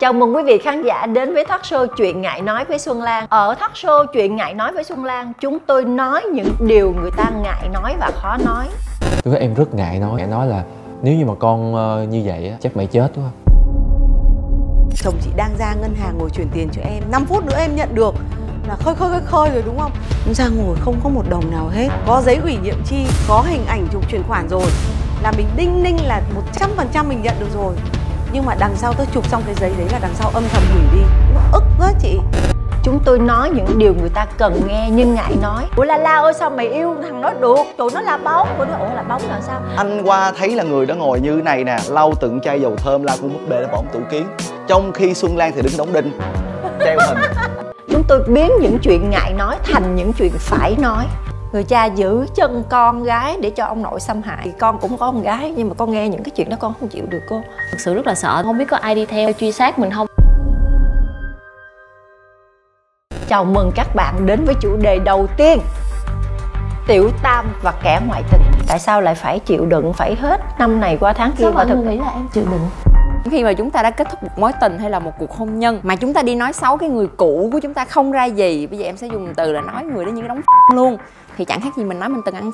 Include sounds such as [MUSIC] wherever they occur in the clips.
Chào mừng quý vị khán giả đến với talk show Chuyện Ngại Nói với Xuân Lan. Ở talk show Chuyện Ngại Nói với Xuân Lan Chúng tôi nói những điều người ta ngại nói và khó nói. Tôi thấy em rất ngại nói. Ngại nói là nếu như mà con ờ, như vậy á, chắc mày chết quá chồng chị đang ra ngân hàng ngồi chuyển tiền cho em. 5 phút nữa em nhận được là khơi khơi khơi khơi rồi đúng không? Ra ngồi không có một đồng nào hết. Có giấy ủy nhiệm chi có hình ảnh chụp chuyển khoản rồi. Là mình đinh ninh là 100% mình nhận được rồi. Nhưng mà đằng sau tôi chụp xong cái giấy đấy là đằng sau âm thầm hủy đi. Nó ức quá chị. Chúng tôi nói những điều người ta cần nghe nhưng ngại nói. Ủa La La ơi sao mày yêu thằng đó được? Tụi nó là bóng. Ủa nó ủa là bóng là sao? Anh qua thấy là người đó ngồi như này nè lau từng chai dầu thơm la con búp bê nó bỏ tủ kiến. Trong khi xuân lan thì đứng đóng đinh treo hình Chúng tôi biến những chuyện ngại nói thành những chuyện phải nói. Người cha giữ chân con gái để cho ông nội xâm hại. Con cũng có con gái nhưng mà con nghe những cái chuyện đó con không chịu được cô. Thực sự rất là sợ. Không biết có ai đi theo truy sát mình không? Chào mừng các bạn đến với chủ đề đầu tiên Tiểu Tam và kẻ ngoại tình. Tại sao lại phải chịu đựng phải hết? Năm này qua tháng kia sao và mọi thực người nghĩ là em chịu đựng khi mà chúng ta đã kết thúc một mối tình hay là một cuộc hôn nhân, mà chúng ta đi nói xấu cái người cũ của chúng ta không ra gì, bây giờ em sẽ dùng từ là nói người đó như cái đống [LAUGHS] luôn thì chẳng khác gì mình nói mình từng ăn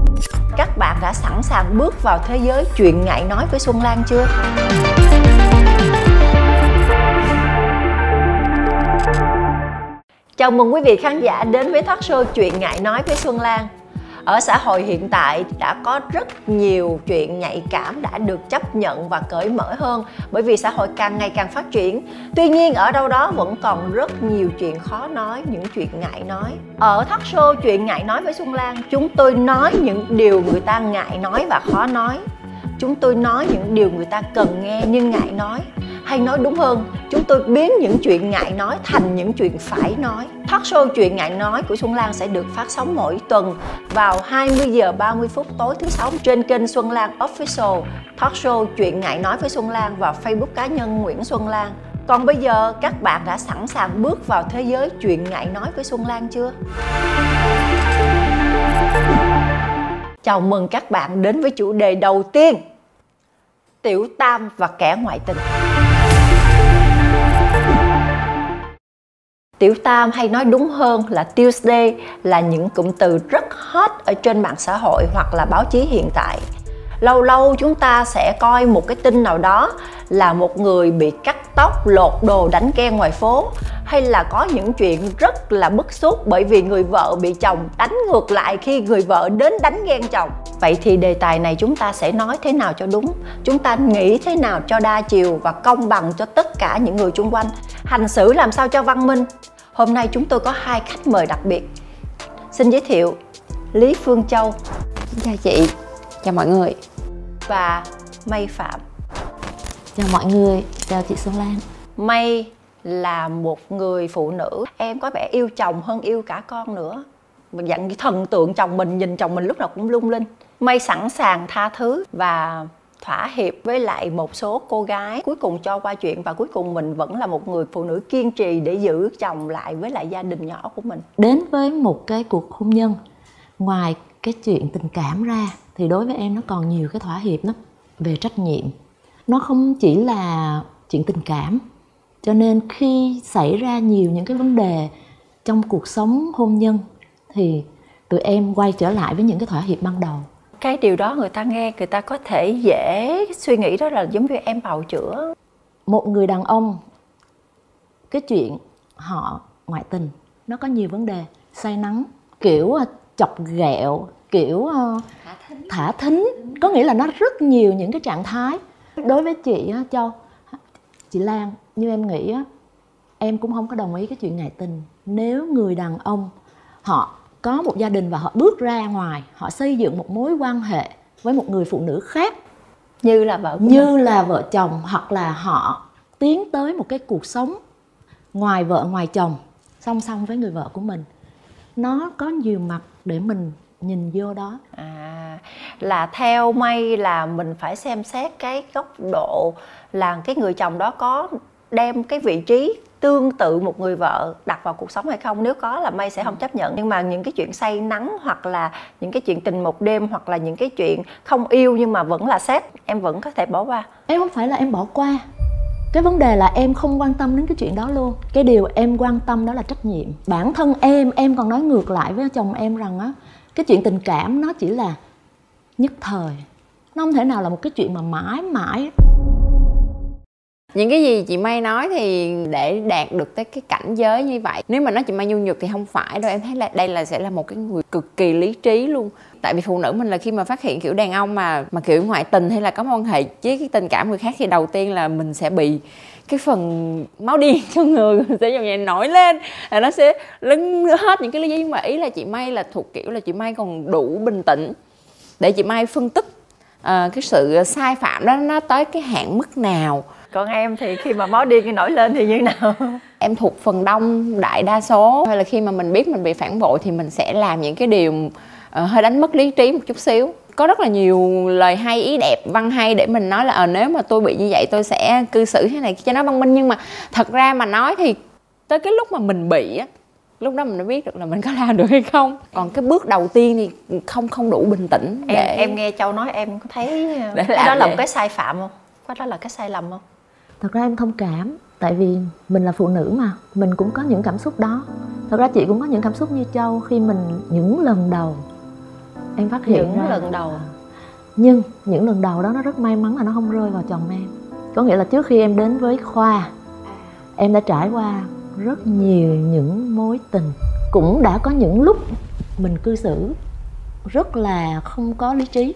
[LAUGHS] các bạn đã sẵn sàng bước vào thế giới chuyện ngại nói với Xuân Lan chưa? Chào mừng quý vị khán giả đến với talk show Chuyện Ngại Nói với Xuân Lan ở xã hội hiện tại đã có rất nhiều chuyện nhạy cảm đã được chấp nhận và cởi mở hơn Bởi vì xã hội càng ngày càng phát triển. Tuy nhiên ở đâu đó vẫn còn rất nhiều chuyện khó nói, những chuyện ngại nói. Ở thắt show Chuyện Ngại Nói với Xuân Lan Chúng tôi nói những điều người ta ngại nói và khó nói. Chúng tôi nói những điều người ta cần nghe nhưng ngại nói hay nói đúng hơn, chúng tôi biến những chuyện ngại nói thành những chuyện phải nói. Talk show chuyện ngại nói của Xuân Lan sẽ được phát sóng mỗi tuần vào 20 giờ 30 phút tối thứ sáu trên kênh Xuân Lan Official. Talk show chuyện ngại nói với Xuân Lan và Facebook cá nhân Nguyễn Xuân Lan. Còn bây giờ, các bạn đã sẵn sàng bước vào thế giới chuyện ngại nói với Xuân Lan chưa? Chào mừng các bạn đến với chủ đề đầu tiên, Tiểu Tam và kẻ ngoại tình. Tiểu Tam hay nói đúng hơn là Tuesday là những cụm từ rất hot ở trên mạng xã hội hoặc là báo chí hiện tại. Lâu lâu chúng ta sẽ coi một cái tin nào đó là một người bị cắt tóc, lột đồ, đánh ghen ngoài phố hay là có những chuyện rất là bức xúc bởi vì người vợ bị chồng đánh ngược lại khi người vợ đến đánh ghen chồng. Vậy thì đề tài này chúng ta sẽ nói thế nào cho đúng? Chúng ta nghĩ thế nào cho đa chiều và công bằng cho tất cả những người chung quanh? Hành xử làm sao cho văn minh? Hôm nay chúng tôi có hai khách mời đặc biệt. Xin giới thiệu Lý Phương Châu Xin chào chị chào mọi người. Và May Phạm. chào mọi người chào chị Xuân Lan. May là một người phụ nữ. Em có vẻ yêu chồng hơn yêu cả con nữa. Mình dặn cái thần tượng chồng mình nhìn chồng mình lúc nào cũng lung linh. May sẵn sàng tha thứ và thỏa hiệp với lại một số cô gái. Cuối cùng cho qua chuyện và cuối cùng mình vẫn là một người phụ nữ kiên trì để giữ chồng lại với lại gia đình nhỏ của mình. Đến với một cái cuộc hôn nhân ngoài cái chuyện tình cảm ra thì đối với em nó còn nhiều cái thỏa hiệp lắm về trách nhiệm. Nó không chỉ là chuyện tình cảm. Cho nên khi xảy ra nhiều những cái vấn đề trong cuộc sống hôn nhân thì tụi em quay trở lại với những cái thỏa hiệp ban đầu. Cái điều đó người ta nghe người ta có thể dễ suy nghĩ đó là giống như em bào chữa. Một người đàn ông cái chuyện họ ngoại tình nó có nhiều vấn đề say nắng kiểu ờ, chọc ghẹo kiểu ờ, thả thính. Có nghĩa là nó rất nhiều những cái trạng thái. Đối với chị á, châu chị lan như em nghĩ á em cũng không có đồng ý cái chuyện ngại tình. Nếu người đàn ông họ có một gia đình và họ bước ra ngoài họ xây dựng một mối quan hệ với một người phụ nữ khác như là vợ của mình. như là vợ chồng hoặc là họ tiến tới một cái cuộc sống ngoài vợ ngoài chồng song song với người vợ của mình nó có nhiều mặt để mình nhìn vô đó. À là theo may là mình phải xem xét cái góc độ là cái người chồng đó có đem cái vị trí tương tự một người vợ đặt vào cuộc sống hay không. Nếu có là may sẽ không chấp nhận. Nhưng mà những cái chuyện say nắng hoặc là những cái chuyện tình một đêm hoặc là những cái chuyện không yêu nhưng mà vẫn là xét em vẫn có thể bỏ qua. Em không phải là em bỏ qua. Cái vấn đề là em không quan tâm đến cái chuyện đó luôn. Cái điều em quan tâm đó là trách nhiệm. Bản thân em em còn nói ngược lại với chồng em rằng á cái chuyện tình cảm nó chỉ là nhất thời. Nó không thể nào là một cái chuyện mà mãi mãi. Những cái gì chị May nói thì để đạt được tới cái cảnh giới như vậy. Nếu mà nói chị May nhu nhược thì không phải đâu. Em thấy là đây là sẽ là một cái người cực kỳ lý trí luôn. Tại vì phụ nữ mình là khi mà phát hiện kiểu đàn ông mà mà kiểu ngoại tình hay là có quan hệ với cái tình cảm người khác thì đầu tiên là mình sẽ bị cái phần máu điên trong người [LAUGHS] sẽ dòng nhẹ nổi lên. Là nó sẽ lấn hết những cái lý do. Mà ý là chị May là thuộc kiểu là chị May còn đủ bình tĩnh để chị May phân tích uh, cái sự sai phạm đó nó tới cái hạn mức nào. Còn em thì khi mà máu điên nổi lên thì như nào? [LAUGHS] Em thuộc phần đông đại đa số. Hay là khi mà mình biết mình bị phản bội thì mình sẽ làm những cái điều uh, hơi đánh mất lý trí một chút xíu có rất là nhiều lời hay ý đẹp văn hay để mình nói là à, nếu mà tôi bị như vậy tôi sẽ cư xử thế này cho nó văn minh. Nhưng mà thật ra mà nói thì tới cái lúc mà mình bị á lúc đó mình mới biết được là mình có làm được hay không. Còn cái bước đầu tiên thì không không đủ bình tĩnh để em, em nghe châu nói em có thấy để cái đó là một cái sai phạm không? Cái đó là cái sai lầm không? Thật ra em thông cảm tại vì mình là phụ nữ mà mình cũng có những cảm xúc đó. Thật ra chị cũng có những cảm xúc như châu khi mình những lần đầu em phát hiện những ra lần đầu. Nhưng những lần đầu đó nó rất may mắn là nó không rơi vào chồng em. Có nghĩa là trước khi em đến với khoa em đã trải qua rất nhiều những mối tình. Cũng đã có những lúc mình cư xử rất là không có lý trí.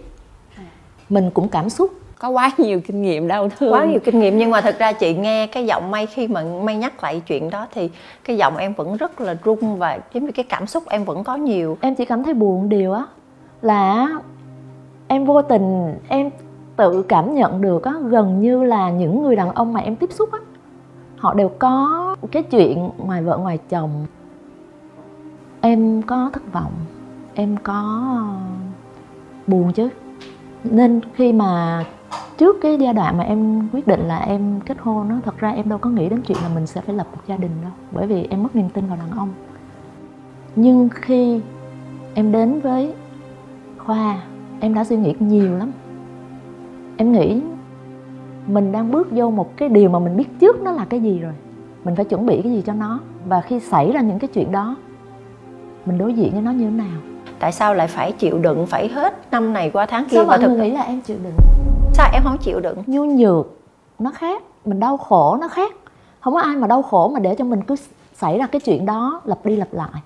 Mình cũng cảm xúc. Có quá nhiều kinh nghiệm đau thương. Quá nhiều kinh nghiệm nhưng mà thật ra chị nghe cái giọng may khi mà may nhắc lại chuyện đó thì cái giọng em vẫn rất là rung và giống như cái cảm xúc em vẫn có nhiều. Em chỉ cảm thấy buồn điều á là em vô tình em tự cảm nhận được á, gần như là những người đàn ông mà em tiếp xúc á, họ đều có cái chuyện ngoài vợ ngoài chồng. Em có thất vọng, em có ờ, buồn chứ. Nên khi mà trước cái giai đoạn mà em quyết định là em kết hôn nó thật ra em đâu có nghĩ đến chuyện là mình sẽ phải lập một gia đình đâu, bởi vì em mất niềm tin vào đàn ông. Nhưng khi em đến với khoa em đã suy nghĩ nhiều lắm. Em nghĩ mình đang bước vô một cái điều mà mình biết trước nó là cái gì rồi. Mình phải chuẩn bị cái gì cho nó. Và khi xảy ra những cái chuyện đó mình đối diện với nó như thế nào? Tại sao lại phải chịu đựng phải hết năm này qua tháng kia sao mọi thực... người nghĩ là em chịu đựng? Sao em không chịu đựng? Nhu nhược nó khác mình đau khổ nó khác. Không có ai mà đau khổ mà để cho mình cứ xảy ra cái chuyện đó lặp đi lặp lại.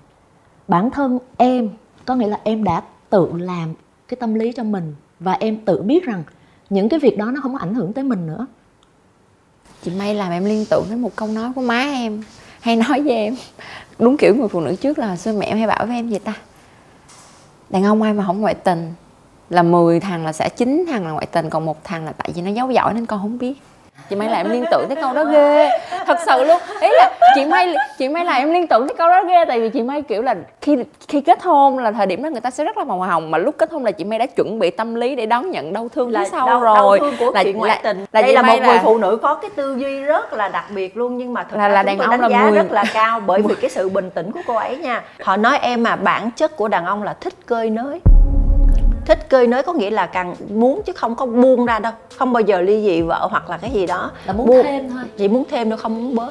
Bản thân em có nghĩa là em đã tự làm cái tâm lý cho mình và em tự biết rằng những cái việc đó nó không có ảnh hưởng tới mình nữa. Chị may làm em liên tưởng đến một câu nói của má em, hay nói với em. Đúng kiểu người phụ nữ trước là xưa mẹ em hay bảo với em gì ta? Đàn ông ai mà không ngoại tình? Là 10 thằng là sẽ chín thằng là ngoại tình, còn một thằng là tại vì nó giấu giỏi nên con không biết. Chị may là em liên tưởng tới câu đó ghê thật sự luôn. Ý là chị may chị may là em liên tưởng tới câu đó ghê tại vì chị may kiểu là khi khi kết hôn là thời điểm đó người ta sẽ rất là màu hồng mà lúc kết hôn là chị may đã chuẩn bị tâm lý để đón nhận đau thương là phía sau đau, rồi. đau thương của là, chuyện ngoại tình. là, đây là một là, người phụ nữ có cái tư duy rất là đặc biệt luôn nhưng mà thực là, ra là đàn ông đánh là giá người... rất là cao bởi vì cái sự bình tĩnh của cô ấy nha. Họ nói em mà bản chất của đàn ông là thích cơi nới thích cơi nới có nghĩa là càng muốn chứ không có buông ra đâu không bao giờ ly dị vợ hoặc là cái gì đó. Là muốn buông. thêm thôi. Chỉ muốn thêm đâu không muốn bớt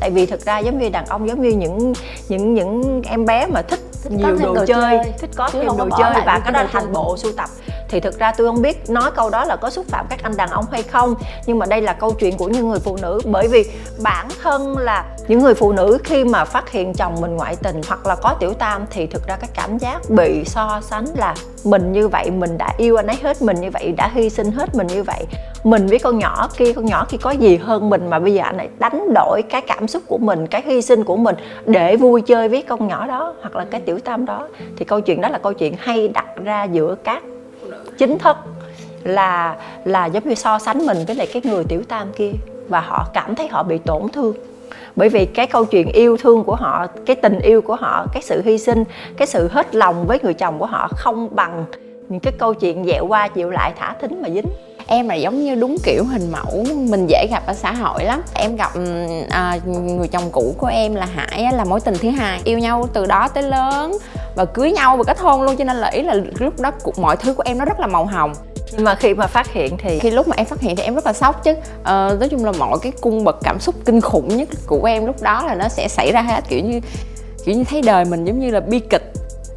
tại vì thực ra giống như đàn ông giống như những những những em bé mà thích, Thích nhiều đồ, đồ chơi, chơi, thích có thêm đồ chơi lại và cái đó thành bộ sưu tập. Thì thực ra tôi không biết nói câu đó là có xúc phạm các anh đàn ông hay không nhưng mà đây là câu chuyện của những người phụ nữ. Bởi vì bản thân là những người phụ nữ khi mà phát hiện chồng mình ngoại tình hoặc là có tiểu tam thì thực ra cái cảm giác bị so sánh là mình như vậy mình đã yêu anh ấy hết mình như vậy đã hy sinh hết mình như vậy. Mình với con nhỏ kia con nhỏ kia có gì hơn mình mà bây giờ anh ấy đánh đổi cái cảm xúc của mình cái hy sinh của mình để vui chơi với con nhỏ đó hoặc là cái tiểu tam đó. Thì câu chuyện đó là câu chuyện hay đặt ra giữa các chính thức là là giống như so sánh mình với lại cái người tiểu tam kia và họ cảm thấy họ bị tổn thương. Bởi vì cái câu chuyện yêu thương của họ cái tình yêu của họ cái sự hy sinh cái sự hết lòng với người chồng của họ không bằng những cái câu chuyện dẹo qua dẹo lại thả thính mà dính em là giống như đúng kiểu hình mẫu mình dễ gặp ở xã hội lắm. Em gặp à, người chồng cũ của em là hải là mối tình thứ hai. Yêu nhau từ đó tới lớn và cưới nhau và kết hôn luôn cho nên là ý là lúc đó mọi thứ của em nó rất là màu hồng. Nhưng mà khi mà phát hiện thì khi lúc mà em phát hiện thì em rất là sốc chứ. Ờ, nói chung là mọi cái cung bậc cảm xúc kinh khủng nhất của em lúc đó là nó sẽ xảy ra hết kiểu như kiểu như thấy đời mình giống như là bi kịch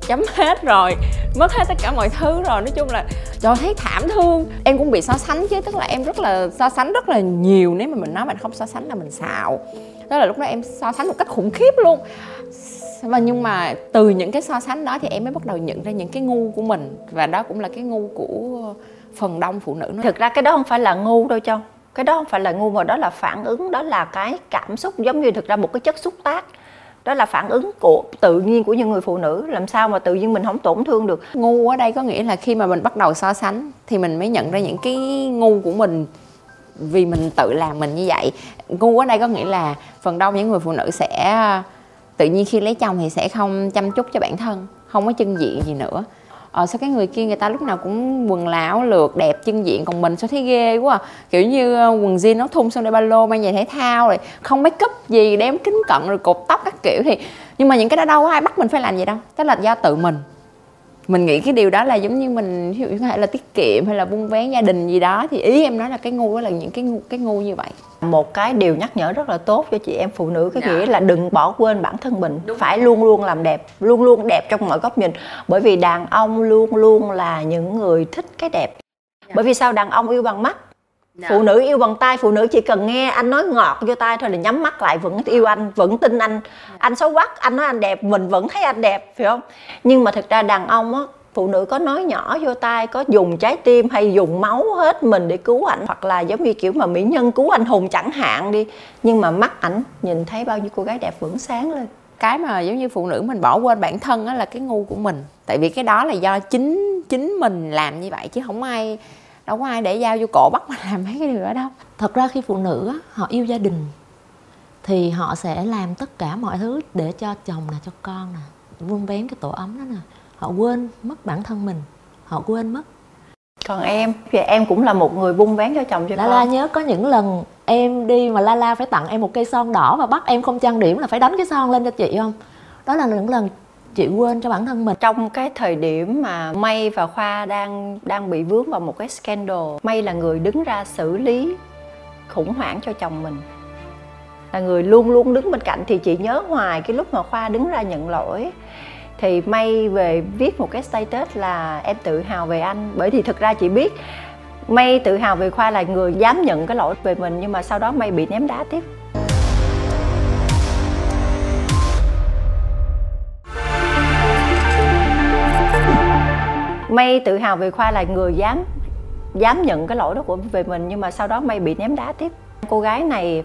chấm hết rồi, mất hết tất cả mọi thứ rồi. Nói chung là, trời, thấy thảm thương. Em cũng bị so sánh chứ, tức là em rất là so sánh rất là nhiều. Nếu mà mình nói mình không so sánh là mình xạo. Đó là lúc đó em so sánh một cách khủng khiếp luôn. Và nhưng mà từ những cái so sánh đó thì em mới bắt đầu nhận ra những cái ngu của mình. Và đó cũng là cái ngu của phần đông phụ nữ thực ra cái đó không phải là ngu đâu châu. Cái đó không phải là ngu mà đó là phản ứng, đó là cái cảm xúc giống như thực ra một cái chất xúc tác đó là phản ứng của tự nhiên của những người phụ nữ. Làm sao mà tự nhiên mình không tổn thương được? Ngu ở đây có nghĩa là khi mà mình bắt đầu so sánh thì mình mới nhận ra những cái ngu của mình vì mình tự làm mình như vậy. Ngu ở đây có nghĩa là phần đông những người phụ nữ sẽ, tự nhiên khi lấy chồng thì sẽ không chăm chút cho bản thân, không có chân diện gì nữa ờ sao cái người kia người ta lúc nào cũng quần lão lượt đẹp chân diện, còn mình sao thấy ghê quá à. kiểu như ờ, quần jean nó thun xong đây ba lô, mang giày thể thao rồi không make up gì đeo kính cận rồi cột tóc các kiểu thì, nhưng mà những cái đó đâu có ai bắt mình phải làm gì đâu đó là do tự mình mình nghĩ cái điều đó là giống như mình ví dụ có thể là tiết kiệm hay là buôn vén gia đình gì đó thì ý em nói là cái ngu đó là những cái ngu, cái ngu như vậy một cái điều nhắc nhở rất là tốt cho chị em phụ nữ cái dạ. nghĩa là đừng bỏ quên bản thân mình Đúng. phải luôn luôn làm đẹp luôn luôn đẹp trong mọi góc nhìn bởi vì đàn ông luôn luôn là những người thích cái đẹp dạ. bởi vì sao đàn ông yêu bằng mắt Dạ. phụ nữ yêu bằng tay phụ nữ chỉ cần nghe anh nói ngọt vô tay thôi là nhắm mắt lại vẫn yêu anh vẫn tin anh. Anh xấu quắc anh nói anh đẹp mình vẫn thấy anh đẹp phải không? Nhưng mà thực ra đàn ông á phụ nữ có nói nhỏ vô tay có dùng trái tim hay dùng máu hết mình để cứu ảnh hoặc là giống như kiểu mà mỹ nhân cứu anh hùng chẳng hạn đi. Nhưng mà mắt ảnh nhìn thấy bao nhiêu cô gái đẹp vẫn sáng lên. Cái mà giống như phụ nữ mình bỏ quên bản thân á là cái ngu của mình. Tại vì cái đó là do chính chính mình làm như vậy chứ không ai đâu có ai để dao vô cổ bắt mà làm mấy cái điều đó đâu. Thật ra khi phụ nữ họ yêu gia đình thì họ sẽ làm tất cả mọi thứ để cho chồng nè cho con nè vun vén cái tổ ấm đó nè. Họ quên mất bản thân mình họ quên mất. Còn em thì em cũng là một người vun vén cho chồng cho la con. La nhớ có những lần em đi mà la la phải tặng em một cây son đỏ và bắt em không trang điểm là phải đánh cái son lên cho chị không? Đó là những lần chị quên cho bản thân mình. Trong cái thời điểm mà may và khoa đang đang bị vướng vào một cái scandal, may là người đứng ra xử lý khủng hoảng cho chồng mình. Là người luôn luôn đứng bên cạnh. Thì chị nhớ hoài cái lúc mà khoa đứng ra nhận lỗi, thì may về viết một cái status là em tự hào về anh. Bởi vì thực ra chị biết may tự hào về khoa là người dám nhận cái lỗi về mình, nhưng mà sau đó may bị ném đá tiếp. May tự hào về khoa là người dám dám nhận cái lỗi đó của về mình nhưng mà sau đó may bị ném đá tiếp. Cô gái này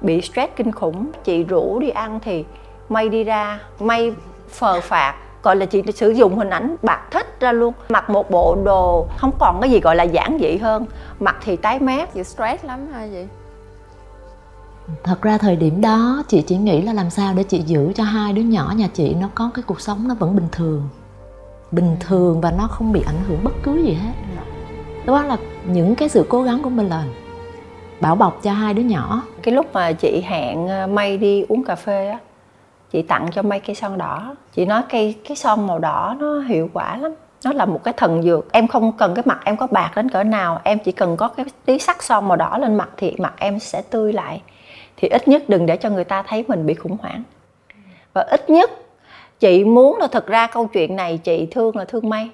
bị stress kinh khủng chị rủ đi ăn thì may đi ra may phờ phạt gọi là chị sử dụng hình ảnh bạc thích ra luôn. Mặc một bộ đồ không còn cái gì gọi là giản dị hơn mặc thì tái mét. Chị stress lắm hả chị thật ra thời điểm đó chị chỉ nghĩ là làm sao để chị giữ cho hai đứa nhỏ nhà chị nó có cái cuộc sống nó vẫn bình thường bình thường và nó không bị ảnh hưởng bất cứ gì hết. Đó là những cái sự cố gắng của mình là bảo bọc cho hai đứa nhỏ. Cái lúc mà chị hẹn ờ, may đi uống cà phê á, chị tặng cho may cây son đỏ. Chị nói cây, cái son màu đỏ nó hiệu quả lắm. Nó là một cái thần dược. Em không cần cái mặt em có bạc đến cỡ nào. Em chỉ cần có cái tí sắc son màu đỏ lên mặt thì mặt em sẽ tươi lại. Thì ít nhất đừng để cho người ta thấy mình bị khủng hoảng. Và ít nhất chị muốn là thực ra câu chuyện này chị thương là thương may.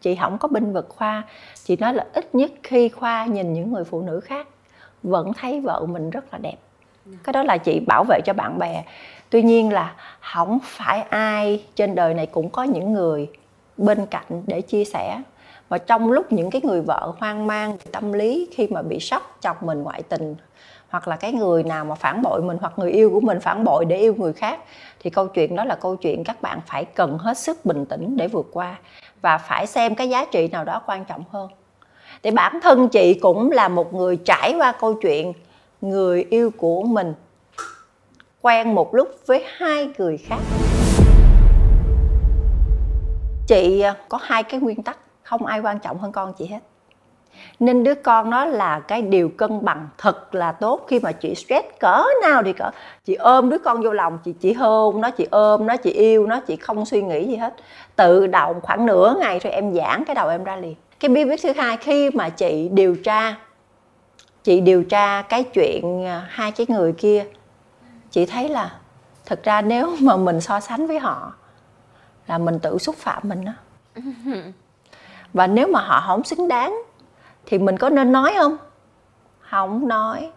Chị không có binh vực khoa. Chị nói là ít nhất khi khoa nhìn những người phụ nữ khác, vẫn thấy vợ mình rất là đẹp. Cái đó là chị bảo vệ cho bạn bè. Tuy nhiên là không phải ai trên đời này cũng có những người bên cạnh để chia sẻ. Và trong lúc những cái người vợ hoang mang tâm lý khi mà bị sốc chồng mình ngoại tình hoặc là cái người nào mà phản bội mình hoặc người yêu của mình phản bội để yêu người khác, thì câu chuyện đó là câu chuyện các bạn phải cần hết sức bình tĩnh để vượt qua và phải xem cái giá trị nào đó quan trọng hơn. Thì bản thân chị cũng là một người trải qua câu chuyện người yêu của mình quen một lúc với hai người khác. Chị à, có hai cái nguyên tắc không ai quan trọng hơn con chị hết nên đứa con nó là cái điều cân bằng thật là tốt. Khi mà chị stress cỡ nào thì cỡ chị ôm đứa con vô lòng chị chỉ hôn nó chị ôm nó chị yêu nó chị không suy nghĩ gì hết. Tự động khoảng nửa ngày rồi em giãn cái đầu em ra liền. Cái bí quyết thứ hai khi mà chị điều tra chị điều tra cái chuyện à, hai cái người kia chị thấy là thực ra nếu mà mình so sánh với họ là mình tự xúc phạm mình đó và nếu mà họ không xứng đáng thì mình có nên nói không? Không nói.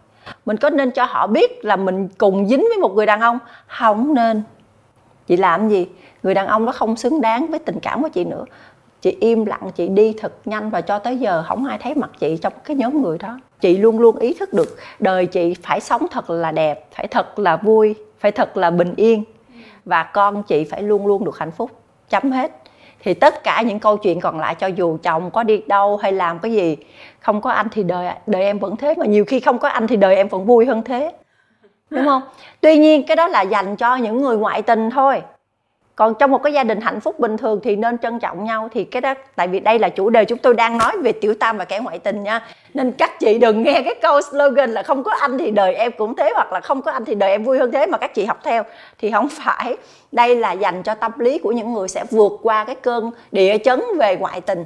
Mình có nên cho họ biết là mình cùng dính với một người đàn ông? Không nên. Chị làm gì? Người đàn ông đó không xứng đáng với tình cảm của chị nữa. Chị im lặng, chị đi thật nhanh và cho tới giờ không ai thấy mặt chị trong cái nhóm người đó. Chị luôn luôn ý thức được đời chị phải sống thật là đẹp, phải thật là vui, phải thật là bình yên. Và con chị phải luôn luôn được hạnh phúc. Chấm hết thì tất cả những câu chuyện còn lại cho dù chồng có đi đâu hay làm cái gì, không có anh thì đời đời em vẫn thế mà nhiều khi không có anh thì đời em vẫn vui hơn thế. Đúng không? Tuy nhiên cái đó là dành cho những người ngoại tình thôi còn trong một cái gia đình hạnh phúc bình thường thì nên trân trọng nhau. Thì cái đó, tại vì đây là chủ đề chúng tôi đang nói về tiểu tam và kẻ ngoại tình nha. Nên các chị đừng nghe cái câu slogan là không có anh thì đời em cũng thế, hoặc là không có anh thì đời em vui hơn thế mà các chị học theo. Thì không [LAUGHS] phải. Đây là dành cho tâm lý của những người sẽ vượt qua cái cơn địa chấn về ngoại tình.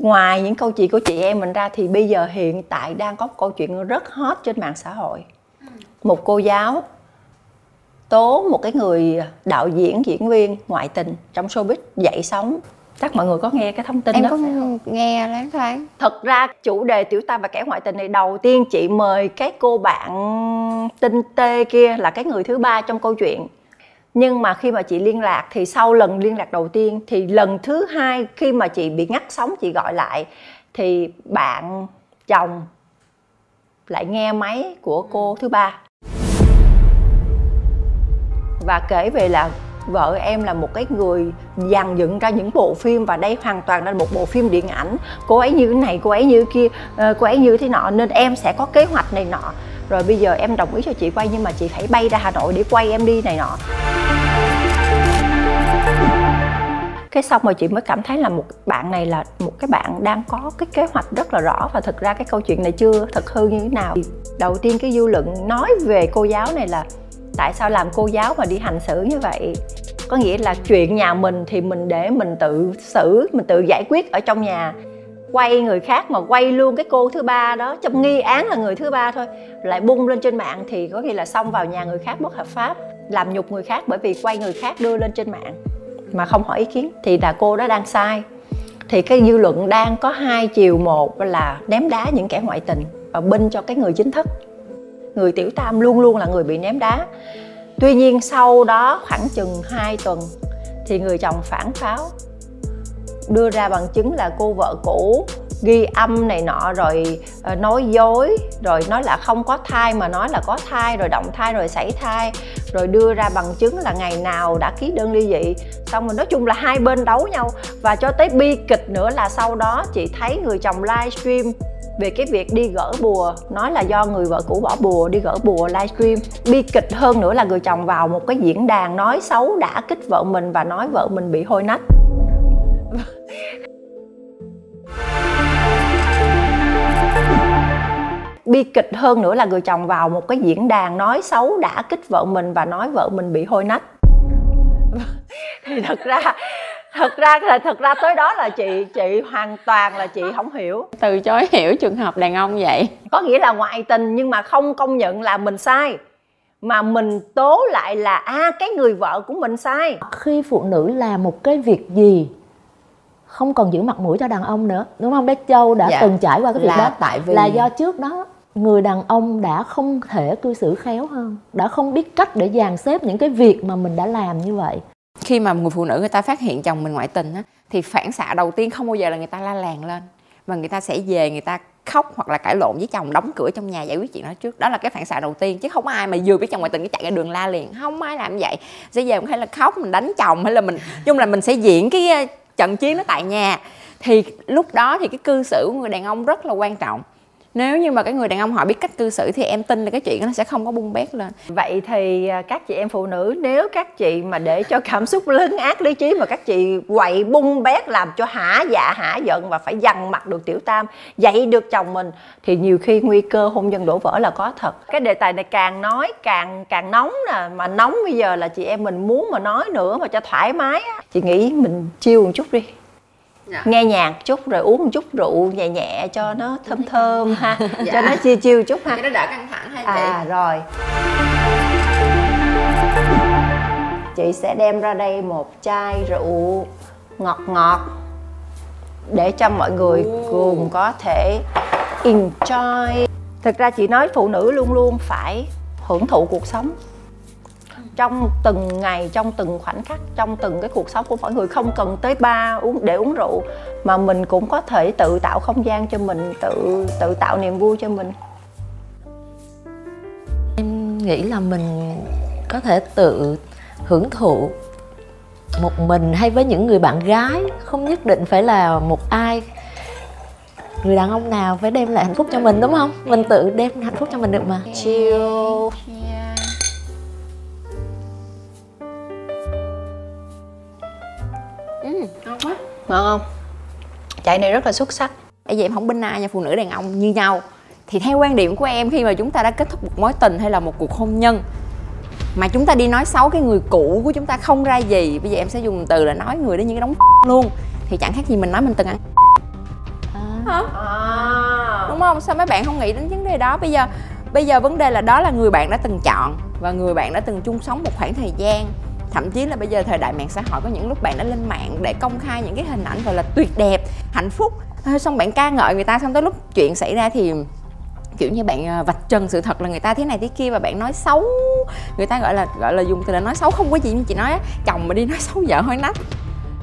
Ngoài những câu chuyện của chị em mình ra thì bây giờ hiện tại đang có một câu chuyện rất hot trên mạng xã hội. Một cô giáo tố một cái người đạo diễn diễn viên ngoại tình trong showbiz dậy sóng. Chắc mọi người có nghe cái thông tin em đó. có nghe loáng thoáng thật ra chủ đề tiểu tam và kẻ ngoại tình này đầu tiên chị mời cái cô bạn tinh tê kia là cái người thứ ba trong câu chuyện. Nhưng mà khi mà chị liên lạc thì sau lần liên lạc đầu tiên thì lần thứ hai khi mà chị bị ngắt sóng chị gọi lại thì bạn chồng lại nghe máy của cô thứ ba và kể về là vợ em là một cái người dàn dựng ra những bộ phim và đây hoàn toàn là một bộ phim điện ảnh. Cô ấy như thế này, cô ấy như kia ờ, cô ấy như thế nọ, nên em sẽ có kế hoạch này nọ. Rồi bây giờ em đồng ý cho chị quay, nhưng mà chị phải bay ra hà nội để quay em đi này nọ. Cái xong rồi chị mới cảm thấy là một bạn này là một cái bạn đang có cái kế hoạch rất là rõ. Và thực ra cái câu chuyện này chưa thật hư như thế nào. Đầu tiên cái dư luận nói về cô giáo này là tại sao làm cô giáo mà đi hành xử như vậy? Có nghĩa là chuyện nhà mình thì mình để mình tự xử, mình tự giải quyết ở trong nhà. Quay người khác mà quay luôn cái cô thứ ba đó, trong nghi án là người thứ ba thôi, lại bung lên trên mạng thì có khi là xông vào nhà người khác bất hợp pháp, làm nhục người khác bởi vì quay người khác đưa lên trên mạng mà không hỏi ý kiến. Thì là cô đó đang sai. Thì cái dư luận đang có hai chiều, một là ném đá những kẻ ngoại tình và binh cho cái người chính thức người tiểu tam luôn luôn là người bị ném đá. Tuy nhiên sau đó khoảng chừng 2 tuần thì người chồng phản pháo, đưa ra bằng chứng là cô vợ cũ ghi âm này nọ rồi ờ, nói dối, rồi nói là không có thai mà nói là có thai, rồi động thai, rồi xảy thai, rồi đưa ra bằng chứng là ngày nào đã ký đơn ly dị. Xong rồi nói chung là hai bên đấu nhau. Và cho tới bi kịch nữa là sau đó chị thấy người chồng livestream về cái việc đi gỡ bùa, nói là do người vợ cũ bỏ bùa, đi gỡ bùa, livestream, bi kịch hơn nữa là người chồng vào một cái diễn đàn nói xấu đã kích vợ mình và nói vợ mình bị hôi nách. [LAUGHS] Bi kịch hơn nữa là người chồng vào một cái diễn đàn nói xấu đã kích vợ mình và nói vợ mình bị hôi nách. [LAUGHS] Thì thật ra thật ra là thật ra tới đó là chị chị hoàn toàn là chị không hiểu. Từ chối hiểu trường hợp đàn ông vậy. Có nghĩa là ngoại tình nhưng mà không công nhận là mình sai. Mà mình tố lại là a à, cái người vợ của mình sai. Khi phụ nữ làm một cái việc gì không còn giữ mặt mũi cho đàn ông nữa đúng không? Bé châu đã Dạ. từng trải qua cái việc Là đó. tại vì- là do trước đó người đàn ông đã không thể cư xử khéo hơn đã không biết cách để dàn xếp những cái việc mà mình đã làm như vậy khi mà người phụ nữ người ta phát hiện chồng mình ngoại tình á, thì phản xạ đầu tiên không bao giờ là người ta la làng lên, mà người ta sẽ về người ta khóc hoặc là cãi lộn với chồng, đóng cửa trong nhà giải quyết chuyện đó trước. Đó là cái phản xạ đầu tiên, chứ không ai mà vừa biết chồng ngoại tình cái chạy ra đường la liền. Không ai làm vậy. Sẽ về cũng hay là khóc, mình đánh chồng hay là mình chung là mình sẽ diễn cái ờ, trận chiến đó tại nhà. Thì lúc đó thì cái cư xử của người đàn ông rất là quan trọng nếu như mà cái người đàn ông họ biết cách cư xử thì em tin là cái chuyện nó sẽ không có bung bét lên. Vậy thì à, các chị em phụ nữ, nếu các chị mà để cho cảm xúc lấn át lý trí mà các chị quậy bung bét làm cho hả dạ hả giận và phải dằn mặt được tiểu tam, dạy được chồng mình, thì nhiều khi nguy cơ hôn nhân đổ vỡ là có thật. Cái đề tài này càng nói càng càng nóng nè, mà nóng bây giờ là chị em mình muốn mà nói nữa mà cho thoải mái á. Chị nghĩ mình chiêu một chút đi. Dạ. nghe nhạc chút rồi uống một chút rượu nhẹ nhẹ cho nó thơm thơm ha [LAUGHS] cho nó chiêu chiêu chút ha. Cho nó đỡ căng thẳng ha à rồi. Chị sẽ đem ra đây một chai rượu ngọt ngọt để cho mọi người cùng có thể enjoy. Thực ra chị nói phụ nữ luôn luôn phải hưởng thụ cuộc sống trong từng ngày trong từng khoảnh khắc trong từng cái cuộc sống của mỗi người không cần tới ba uống để uống rượu mà mình cũng có thể tự tạo không gian cho mình tự tự tạo niềm vui cho mình. Em nghĩ là mình có thể tự hưởng thụ một mình hay với những người bạn gái. Không nhất định phải là một ai người đàn ông nào phải đem lại hạnh phúc cho mình đúng không? Mình tự đem hạnh phúc cho mình được mà. Chill ngon không? Chạy này rất là xuất sắc. Bây giờ em không binh ai nha phụ nữ đàn ông như nhau. Thì theo quan điểm của em khi mà chúng ta đã kết thúc một mối tình hay là một cuộc hôn nhân mà chúng ta đi nói xấu cái người cũ của chúng ta không ra gì bây giờ em sẽ dùng từ là nói người đó như cái đống [LAUGHS] luôn. Thì chẳng khác gì mình nói mình từng ăn hả? À. đúng không? Sao mấy bạn không nghĩ đến vấn đề đó? Bây giờ bây giờ vấn đề là đó là người bạn đã từng chọn và người bạn đã từng chung sống một khoảng thời gian thậm chí là bây giờ thời đại mạng xã hội có những lúc bạn đã lên mạng để công khai những cái hình ảnh gọi là tuyệt đẹp hạnh phúc. Ờ, xong bạn ca ngợi người ta xong tới lúc chuyện xảy ra thì kiểu như bạn ờ, vạch trần sự thật là người ta thế này thế kia và bạn nói xấu. Người ta gọi là gọi là dùng từ là nói xấu không có gì nhưng chị nói á, chồng mà đi nói xấu vợ hơi nách.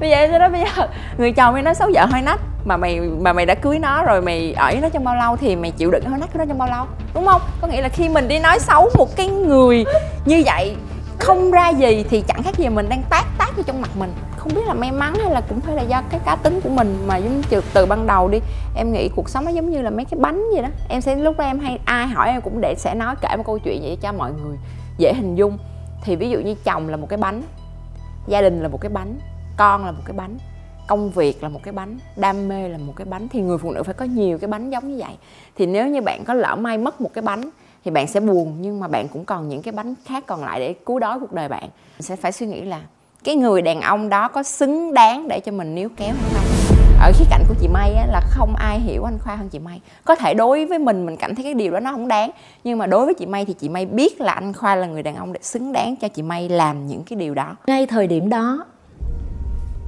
Bây giờ em đó bây giờ người chồng đi nói xấu vợ hơi nách mà mày mà mày đã cưới nó rồi mày ở với nó trong bao lâu thì mày chịu đựng hơi nách của nó trong bao lâu đúng không? Có nghĩa là khi mình đi nói xấu một cái người như vậy không ra gì thì chẳng khác gì mình đang tác tác vô trong mặt mình. Không biết là may mắn hay là cũng phải là do cái cá tính của mình mà giống như từ ban đầu đi, em nghĩ cuộc sống nó giống như là mấy cái bánh vậy đó. Em sẽ, lúc đó em hay, ai hỏi em cũng để, sẽ nói kể một câu chuyện vậy cho mọi người dễ hình dung. Thì ví dụ như chồng là một cái bánh, gia đình là một cái bánh, con là một cái bánh, công việc là một cái bánh, đam mê là một cái bánh, thì người phụ nữ phải có nhiều cái bánh giống như vậy. Thì nếu như bạn có lỡ may mất một cái bánh thì bạn sẽ buồn nhưng mà bạn cũng còn những cái bánh khác còn lại để cứu đói cuộc đời bạn. Sẽ phải suy nghĩ là cái người đàn ông đó có xứng đáng để cho mình níu kéo hay không? Ở khía cạnh của chị May á, là không ai hiểu anh Khoa hơn chị May. Có thể đối với mình mình cảm thấy cái điều đó nó không đáng nhưng mà đối với chị May thì chị May biết là anh Khoa là người đàn ông để xứng đáng cho chị May làm những cái điều đó. Ngay thời điểm đó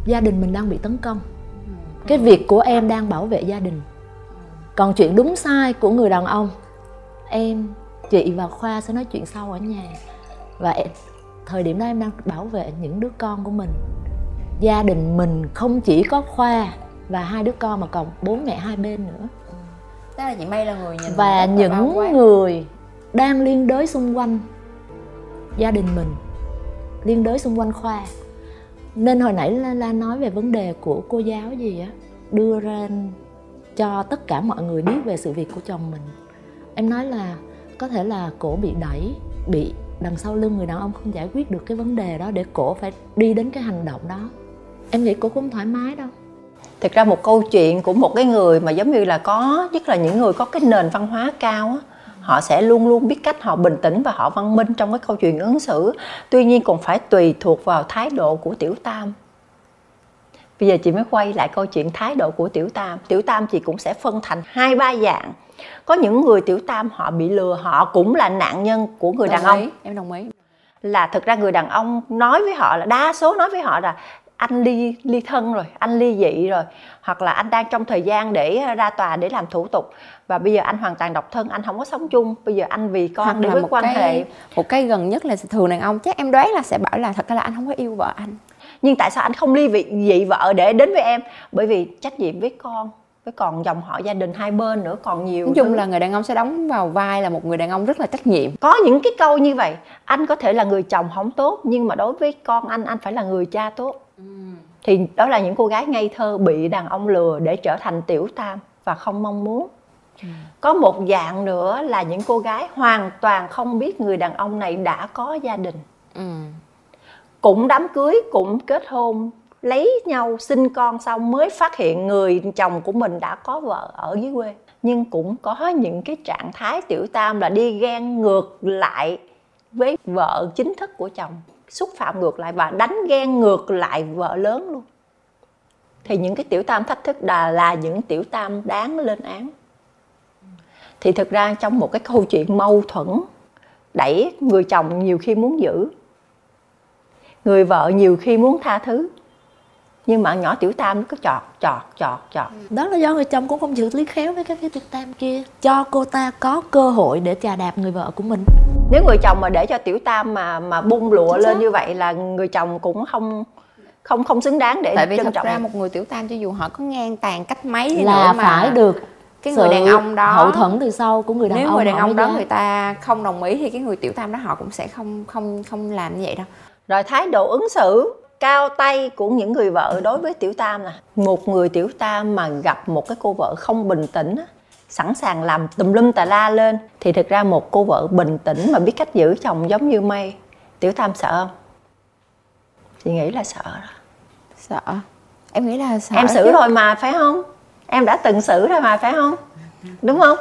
gia đình mình đang bị tấn công. Cái việc của em đang bảo vệ gia đình. Còn chuyện đúng sai của người đàn ông em chị và khoa sẽ nói chuyện sau ở nhà. Và em, thời điểm đó em đang bảo vệ những đứa con của mình. Gia đình mình không chỉ có khoa và hai đứa con mà còn bố mẹ hai bên nữa. Đó là chị May là người nhìn và những người đang liên đới xung quanh gia đình mình liên đới xung quanh khoa. Nên hồi nãy la, la nói về vấn đề của cô giáo gì á đưa ra cho tất cả mọi người biết về sự việc của chồng mình. Em nói là có thể là cổ bị đẩy, bị đằng sau lưng người đàn ông không giải quyết được cái vấn đề đó để cổ phải đi đến cái hành động đó. Em nghĩ cổ cũng không thoải mái đâu. Thực ra một câu chuyện của một cái người mà giống như là có, nhất là những người có cái nền văn hóa cao á, họ sẽ luôn luôn biết cách họ bình tĩnh và họ văn minh trong cái câu chuyện ứng xử. Tuy nhiên còn phải tùy thuộc vào thái độ của tiểu tam. Bây giờ chị mới quay lại câu chuyện thái độ của tiểu tam. Tiểu tam chị cũng sẽ phân thành hai ba dạng có những người tiểu tam họ bị lừa họ cũng là nạn nhân của người đàn ông. em đồng ý. Là thực ra người đàn ông nói với họ là đa số nói với họ là anh ly ly thân rồi anh ly dị rồi hoặc là anh đang trong thời gian để ra tòa để làm thủ tục và bây giờ anh hoàn toàn độc thân anh không có sống chung. Bây giờ anh vì con Hoặc với một quan cái, hệ. một cái gần nhất là thường đàn ông chắc em đoán là sẽ bảo là thật ra là anh không có yêu vợ anh. Nhưng tại sao anh không ly vị dị vợ để đến với em? Bởi vì trách nhiệm với con với còn dòng họ gia đình hai bên nữa còn nhiều nói chung thứ. là người đàn ông sẽ đóng vào vai là một người đàn ông rất là trách nhiệm. Có những cái câu như vậy anh có thể là người chồng không tốt nhưng mà đối với con anh anh phải là người cha tốt. Thì đó là những cô gái ngây thơ bị đàn ông lừa để trở thành tiểu tam và không mong muốn. Có một dạng nữa là những cô gái hoàn toàn không biết người đàn ông này đã có gia đình. Ừ. cũng đám cưới cũng kết hôn lấy nhau sinh con xong mới phát hiện người chồng của mình đã có vợ ở dưới quê. Nhưng cũng có những cái trạng thái tiểu tam là đi ghen ngược lại với vợ chính thức của chồng, xúc phạm ngược lại và đánh ghen ngược lại vợ lớn luôn. Thì những cái tiểu tam thách thức là là những tiểu tam đáng lên án. Thì thực ra trong một cái câu chuyện mâu thuẫn, đẩy người chồng nhiều khi muốn giữ, người vợ nhiều khi muốn tha thứ nhưng mà nhỏ tiểu tam nó cứ chọt chọt chọt chọt. Đó là do người chồng cũng không xử lý khéo với cái phía tiểu tam kia. Cho cô ta có cơ hội để chà đạp người vợ của mình. Nếu người chồng mà để cho tiểu tam mà mà bung lụa Chính lên xác. như vậy là người chồng cũng không không không xứng đáng để tại vì trân thật trọng ra một người tiểu tam cho dù họ có ngang tàn cách mấy đi là nữa mà phải được cái người đàn ông đó hậu thuẫn từ sau của người đàn nếu ông người đàn ông đó dám. người ta không đồng ý thì cái người tiểu tam đó họ cũng sẽ không không không làm như vậy đâu. Rồi thái độ ứng xử cao tay của những người vợ đối với tiểu tam nè một người tiểu tam mà gặp một cái cô vợ không bình tĩnh á, sẵn sàng làm tùm lum tà la lên. Thì thực ra một cô vợ bình tĩnh mà biết cách giữ chồng giống như mây tiểu tam sợ không? Chị nghĩ là sợ đó. Sợ. Em nghĩ là sợ em xử chứ. rồi mà phải không? Em đã từng xử rồi mà phải không? Đúng không?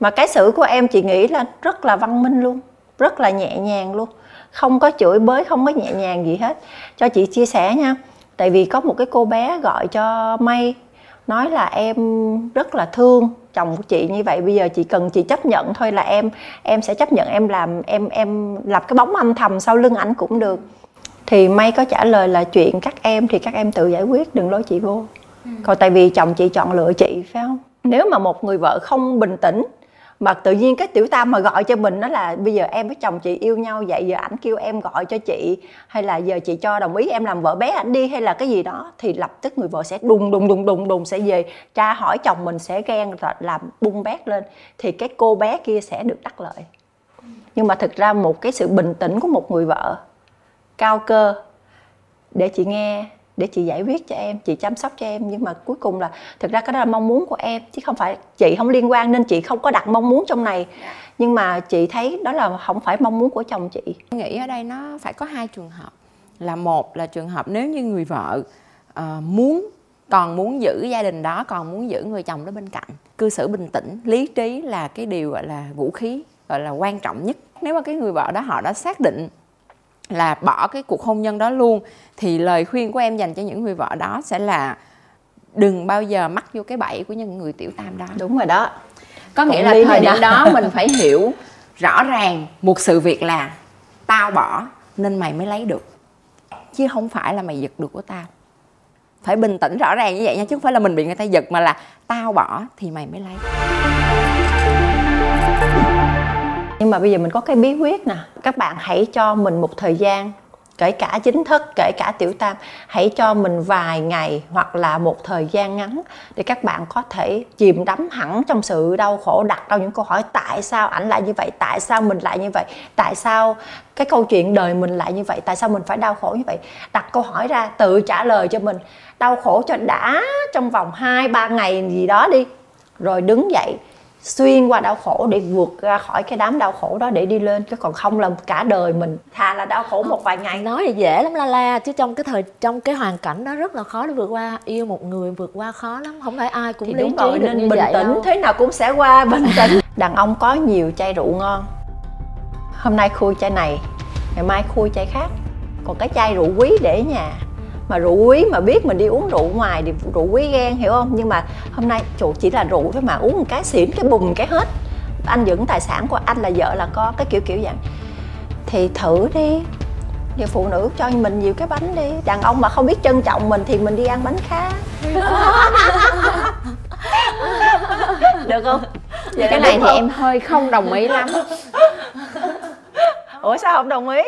Mà cái xử của em chị nghĩ là rất là văn minh luôn rất là nhẹ nhàng luôn không có chửi bới không có nhẹ nhàng gì hết. Cho chị chia sẻ nha. Tại vì có một cái cô bé gọi cho may nói là em rất là thương chồng của chị như vậy. Bây giờ chị cần chị chấp nhận thôi là em em sẽ chấp nhận em làm em em lập cái bóng âm thầm sau lưng ảnh cũng được. Thì may có trả lời là chuyện các em thì các em tự giải quyết đừng lôi chị vô. Còn tại vì chồng chị chọn lựa chị phải không? Nếu mà một người vợ không bình tĩnh mà tự nhiên cái tiểu tam mà gọi cho mình đó là bây giờ em với chồng chị yêu nhau vậy, giờ ảnh kêu em gọi cho chị, hay là giờ chị cho đồng ý em làm vợ bé ảnh đi, hay là cái gì đó, thì lập tức người vợ sẽ đùng đùng đùng đùng đùng sẽ về tra hỏi chồng mình sẽ ghen rồi làm bung bét lên. Thì cái cô bé kia sẽ được đắc lợi. Nhưng mà thực ra một cái sự bình tĩnh của một người vợ cao cơ để chị nghe để chị giải quyết cho em chị chăm sóc cho em. Nhưng mà cuối cùng là thực ra cái đó là mong muốn của em chứ không phải chị không liên quan nên chị không có đặt mong muốn trong này. Nhưng mà chị thấy đó là không phải mong muốn của chồng chị. Nghĩ ở đây nó phải có hai trường hợp. Là một là trường hợp nếu như người vợ ờ, muốn còn muốn giữ gia đình đó còn muốn giữ người chồng đó bên cạnh cư xử bình tĩnh lý trí là cái điều gọi là vũ khí gọi là quan trọng nhất. Nếu mà cái người vợ đó họ đã xác định là bỏ cái cuộc hôn nhân đó luôn thì lời khuyên của em dành cho những người vợ đó sẽ là đừng bao giờ mắc vô cái bẫy của những người tiểu tam đó. Đúng rồi đó. Có nghĩa Cộng là thời điểm đó. đó mình [LAUGHS] phải hiểu rõ ràng một sự việc là tao bỏ nên mày mới lấy được chứ không phải là mày giật được của tao. Phải bình tĩnh rõ ràng như vậy nha chứ không phải là mình bị người ta giật mà là tao bỏ thì mày mới lấy nhưng mà bây giờ mình có cái bí quyết nè. Các bạn hãy cho mình một thời gian, kể cả chính thức, kể cả tiểu tam, hãy cho mình vài ngày hoặc là một thời gian ngắn để các bạn có thể chìm đắm hẳn trong sự đau khổ, đặt ra những câu hỏi, tại sao ảnh lại như vậy? Tại sao mình lại như vậy? Tại sao cái câu chuyện đời mình lại như vậy? Tại sao mình phải đau khổ như vậy? Đặt câu hỏi ra, tự trả lời cho mình. Đau khổ cho đã trong vòng 2 3 ngày gì đó đi, rồi đứng dậy xuyên qua đau khổ để vượt ra khỏi cái đám đau khổ đó để đi lên. Chứ còn không là cả đời mình thà là đau khổ một vài ngày. Nói thì dễ lắm la la chứ trong cái thời trong cái hoàn cảnh đó rất là khó để vượt qua. Yêu một người vượt qua khó lắm không phải ai cũng thì lý đúng trí rồi được nên như bình vậy tĩnh đâu. thế nào cũng sẽ qua [LAUGHS] bình tĩnh. Đàn ông có nhiều chai rượu ngon. Hôm nay khui chai này ngày mai khui chai khác. Còn cái chai rượu quý để ở nhà mà rượu quý mà biết mình đi uống rượu ngoài thì rượu quý ghen hiểu không? Nhưng mà hôm nay chủ chỉ là rượu thôi mà uống một cái xỉn cái bùng cái hết. Anh dẫn tài sản của anh là vợ là con cái kiểu kiểu vậy. Thì thử đi. Giờ phụ nữ cho mình nhiều cái bánh đi. Đàn ông mà không biết trân trọng mình thì mình đi ăn bánh khác. [LAUGHS] Được không? Vậy cái này thì em hơi không đồng ý lắm. Ủa sao không đồng ý?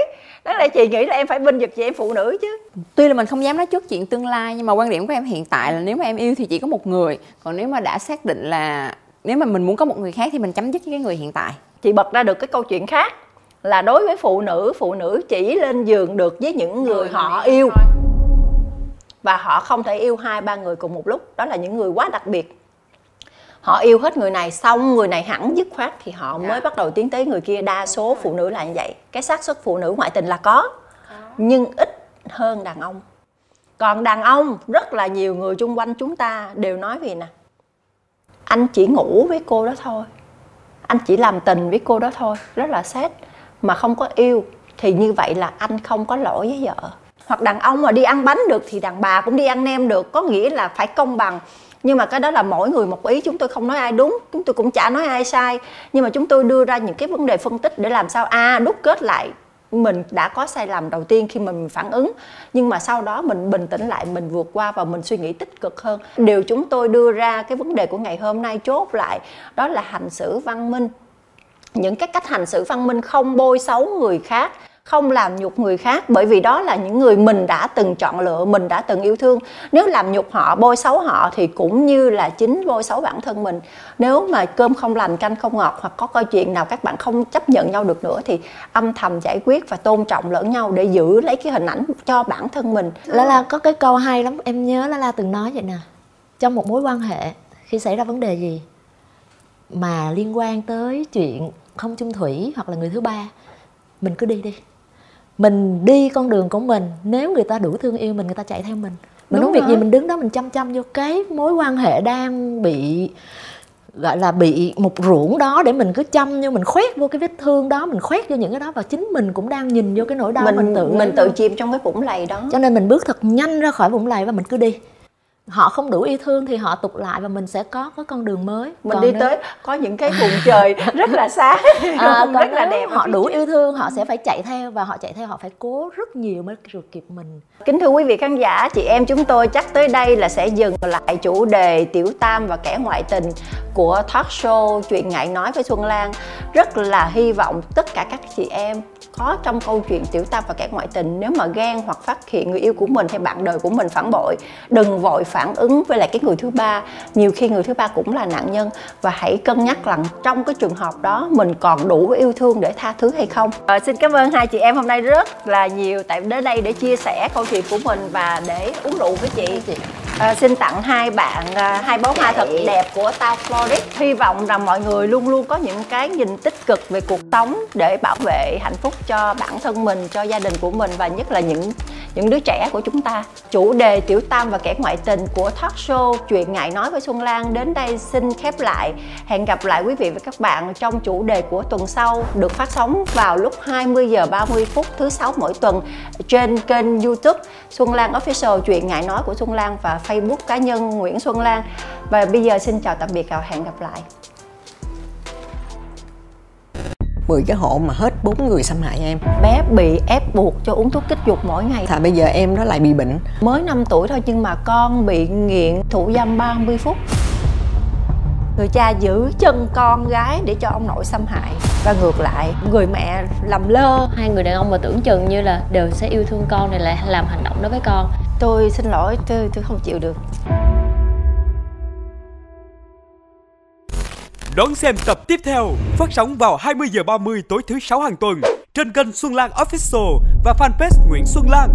Đó là chị nghĩ là em phải binh vực chị em phụ nữ chứ. Tuy là mình không dám nói trước chuyện tương lai nhưng mà quan điểm của em hiện tại là nếu mà em yêu thì chỉ có một người. Còn nếu mà đã xác định là nếu mà mình muốn có một người khác thì mình chấm dứt với cái người hiện tại. Chị bật ra được cái câu chuyện khác Là đối với phụ nữ, phụ nữ chỉ lên giường được với những người họ yêu Và họ không thể yêu hai ba người cùng một lúc. Đó là những người quá đặc biệt họ yêu hết người này xong người này hẳn dứt khoát thì họ mới bắt đầu tiến tới người kia. Đa số phụ nữ là như vậy. Cái xác suất phụ nữ ngoại tình là có nhưng ít hơn đàn ông. Còn đàn ông rất là nhiều người chung quanh chúng ta đều nói vì nè. Anh chỉ ngủ với cô đó thôi. Anh chỉ làm tình với cô đó thôi. Rất là xét mà không có yêu thì như vậy là anh không có lỗi với vợ. Hoặc đàn ông mà đi ăn bánh được thì đàn bà cũng đi ăn nem được. Có nghĩa là phải công bằng nhưng mà cái đó là mỗi người một ý chúng tôi không nói ai đúng chúng tôi cũng chả nói ai sai. Nhưng mà chúng tôi đưa ra những cái vấn đề phân tích để làm sao a à, đúc kết lại mình đã có sai lầm đầu tiên khi mình phản ứng. Nhưng mà sau đó mình bình tĩnh lại mình vượt qua và mình suy nghĩ tích cực hơn. Điều chúng tôi đưa ra cái vấn đề của ngày hôm nay chốt lại đó là hành xử văn minh. Những cái cách hành xử văn minh không bôi xấu người khác không làm nhục người khác, bởi vì đó là những người mình đã từng chọn lựa, mình đã từng yêu thương. Nếu làm nhục họ, bôi xấu họ thì cũng như là chính bôi xấu bản thân mình. Nếu mà cơm không lành, canh không ngọt hoặc có câu chuyện nào các bạn không chấp nhận nhau được nữa thì âm thầm giải quyết và tôn trọng lẫn nhau để giữ lấy cái hình ảnh cho bản thân mình. La la có cái câu hay lắm. Em nhớ la la từng nói vậy nè. Trong một mối quan hệ, khi xảy ra vấn đề gì mà liên quan tới chuyện không chung thủy hoặc là người thứ ba, mình cứ đi đi mình đi con đường của mình nếu người ta đủ thương yêu mình người ta chạy theo mình. Mình không việc gì mình đứng đó mình chăm chăm vô cái mối quan hệ đang bị gọi là bị một ruộng đó để mình cứ chăm như mình khoét vô cái vết thương đó mình khoét vô những cái đó và chính mình cũng đang nhìn vô cái nỗi đau mình mình tự mình tự chìm trong cái vũng lầy đó. Cho nên mình bước thật nhanh ra khỏi vũng lầy và mình cứ đi họ không đủ yêu thương thì họ tục lại và mình sẽ có có con đường mới. Mình còn đi nếu... tới có những cái vùng trời rất là xa [LAUGHS] à, còn rất là đẹp họ đủ yêu thương họ sẽ phải chạy theo và họ chạy theo họ phải cố rất nhiều mới được kịp mình. Kính thưa quý vị khán giả chị em chúng tôi chắc tới đây là sẽ dừng lại chủ đề tiểu tam và kẻ ngoại tình của talk show chuyện ngại nói với xuân lan. Rất là hy vọng tất cả các chị em có trong câu chuyện tiểu tam và kẻ ngoại tình. Nếu mà ghen hoặc phát hiện người yêu của mình hay bạn đời của mình phản bội đừng vội phản ứng với lại cái người thứ ba. Nhiều khi người thứ ba cũng là nạn nhân. Và hãy cân nhắc rằng trong cái trường hợp đó mình còn đủ yêu thương để tha thứ hay không. À, xin cảm ơn hai chị em hôm nay rất là nhiều tại đến đây để chia sẻ câu chuyện của mình và để uống rượu với chị, chị. À, xin tặng hai bạn à, hai bó hoa thật đẹp của tao Florist hy vọng rằng mọi người luôn luôn có những cái nhìn tích cực về cuộc sống để bảo vệ hạnh phúc cho bản thân mình, cho gia đình của mình và nhất là những những đứa trẻ của chúng ta. Chủ đề tiểu tam và kẻ ngoại tình của talk show chuyện ngại nói với xuân lan đến đây xin khép lại. Hẹn gặp lại quý vị và các bạn trong chủ đề của tuần sau được phát sóng vào lúc 20 giờ 30 phút thứ sáu mỗi tuần trên kênh youtube xuân lan official, chuyện ngại nói của xuân lan và facebook cá nhân nguyễn xuân lan. Và bây giờ xin chào tạm biệt và hẹn gặp lại. 10 cái hộ mà hết bốn người xâm hại em. Bé bị ép buộc cho uống thuốc kích dục mỗi ngày. Thà bây giờ em nó lại bị bệnh. Mới 5 tuổi thôi nhưng mà con bị nghiện thủ dâm 30 phút. Người cha giữ chân con gái để cho ông nội xâm hại. Và ngược lại người mẹ lầm lơ. Hai người đàn ông mà tưởng chừng như là đều sẽ yêu thương con này lại làm hành động đó với con. Tôi xin lỗi tôi tôi không chịu được Đón xem tập tiếp theo phát sóng vào 20 giờ 30 tối thứ sáu hàng tuần trên kênh Xuân Lan Official và fanpage Nguyễn Xuân Lan.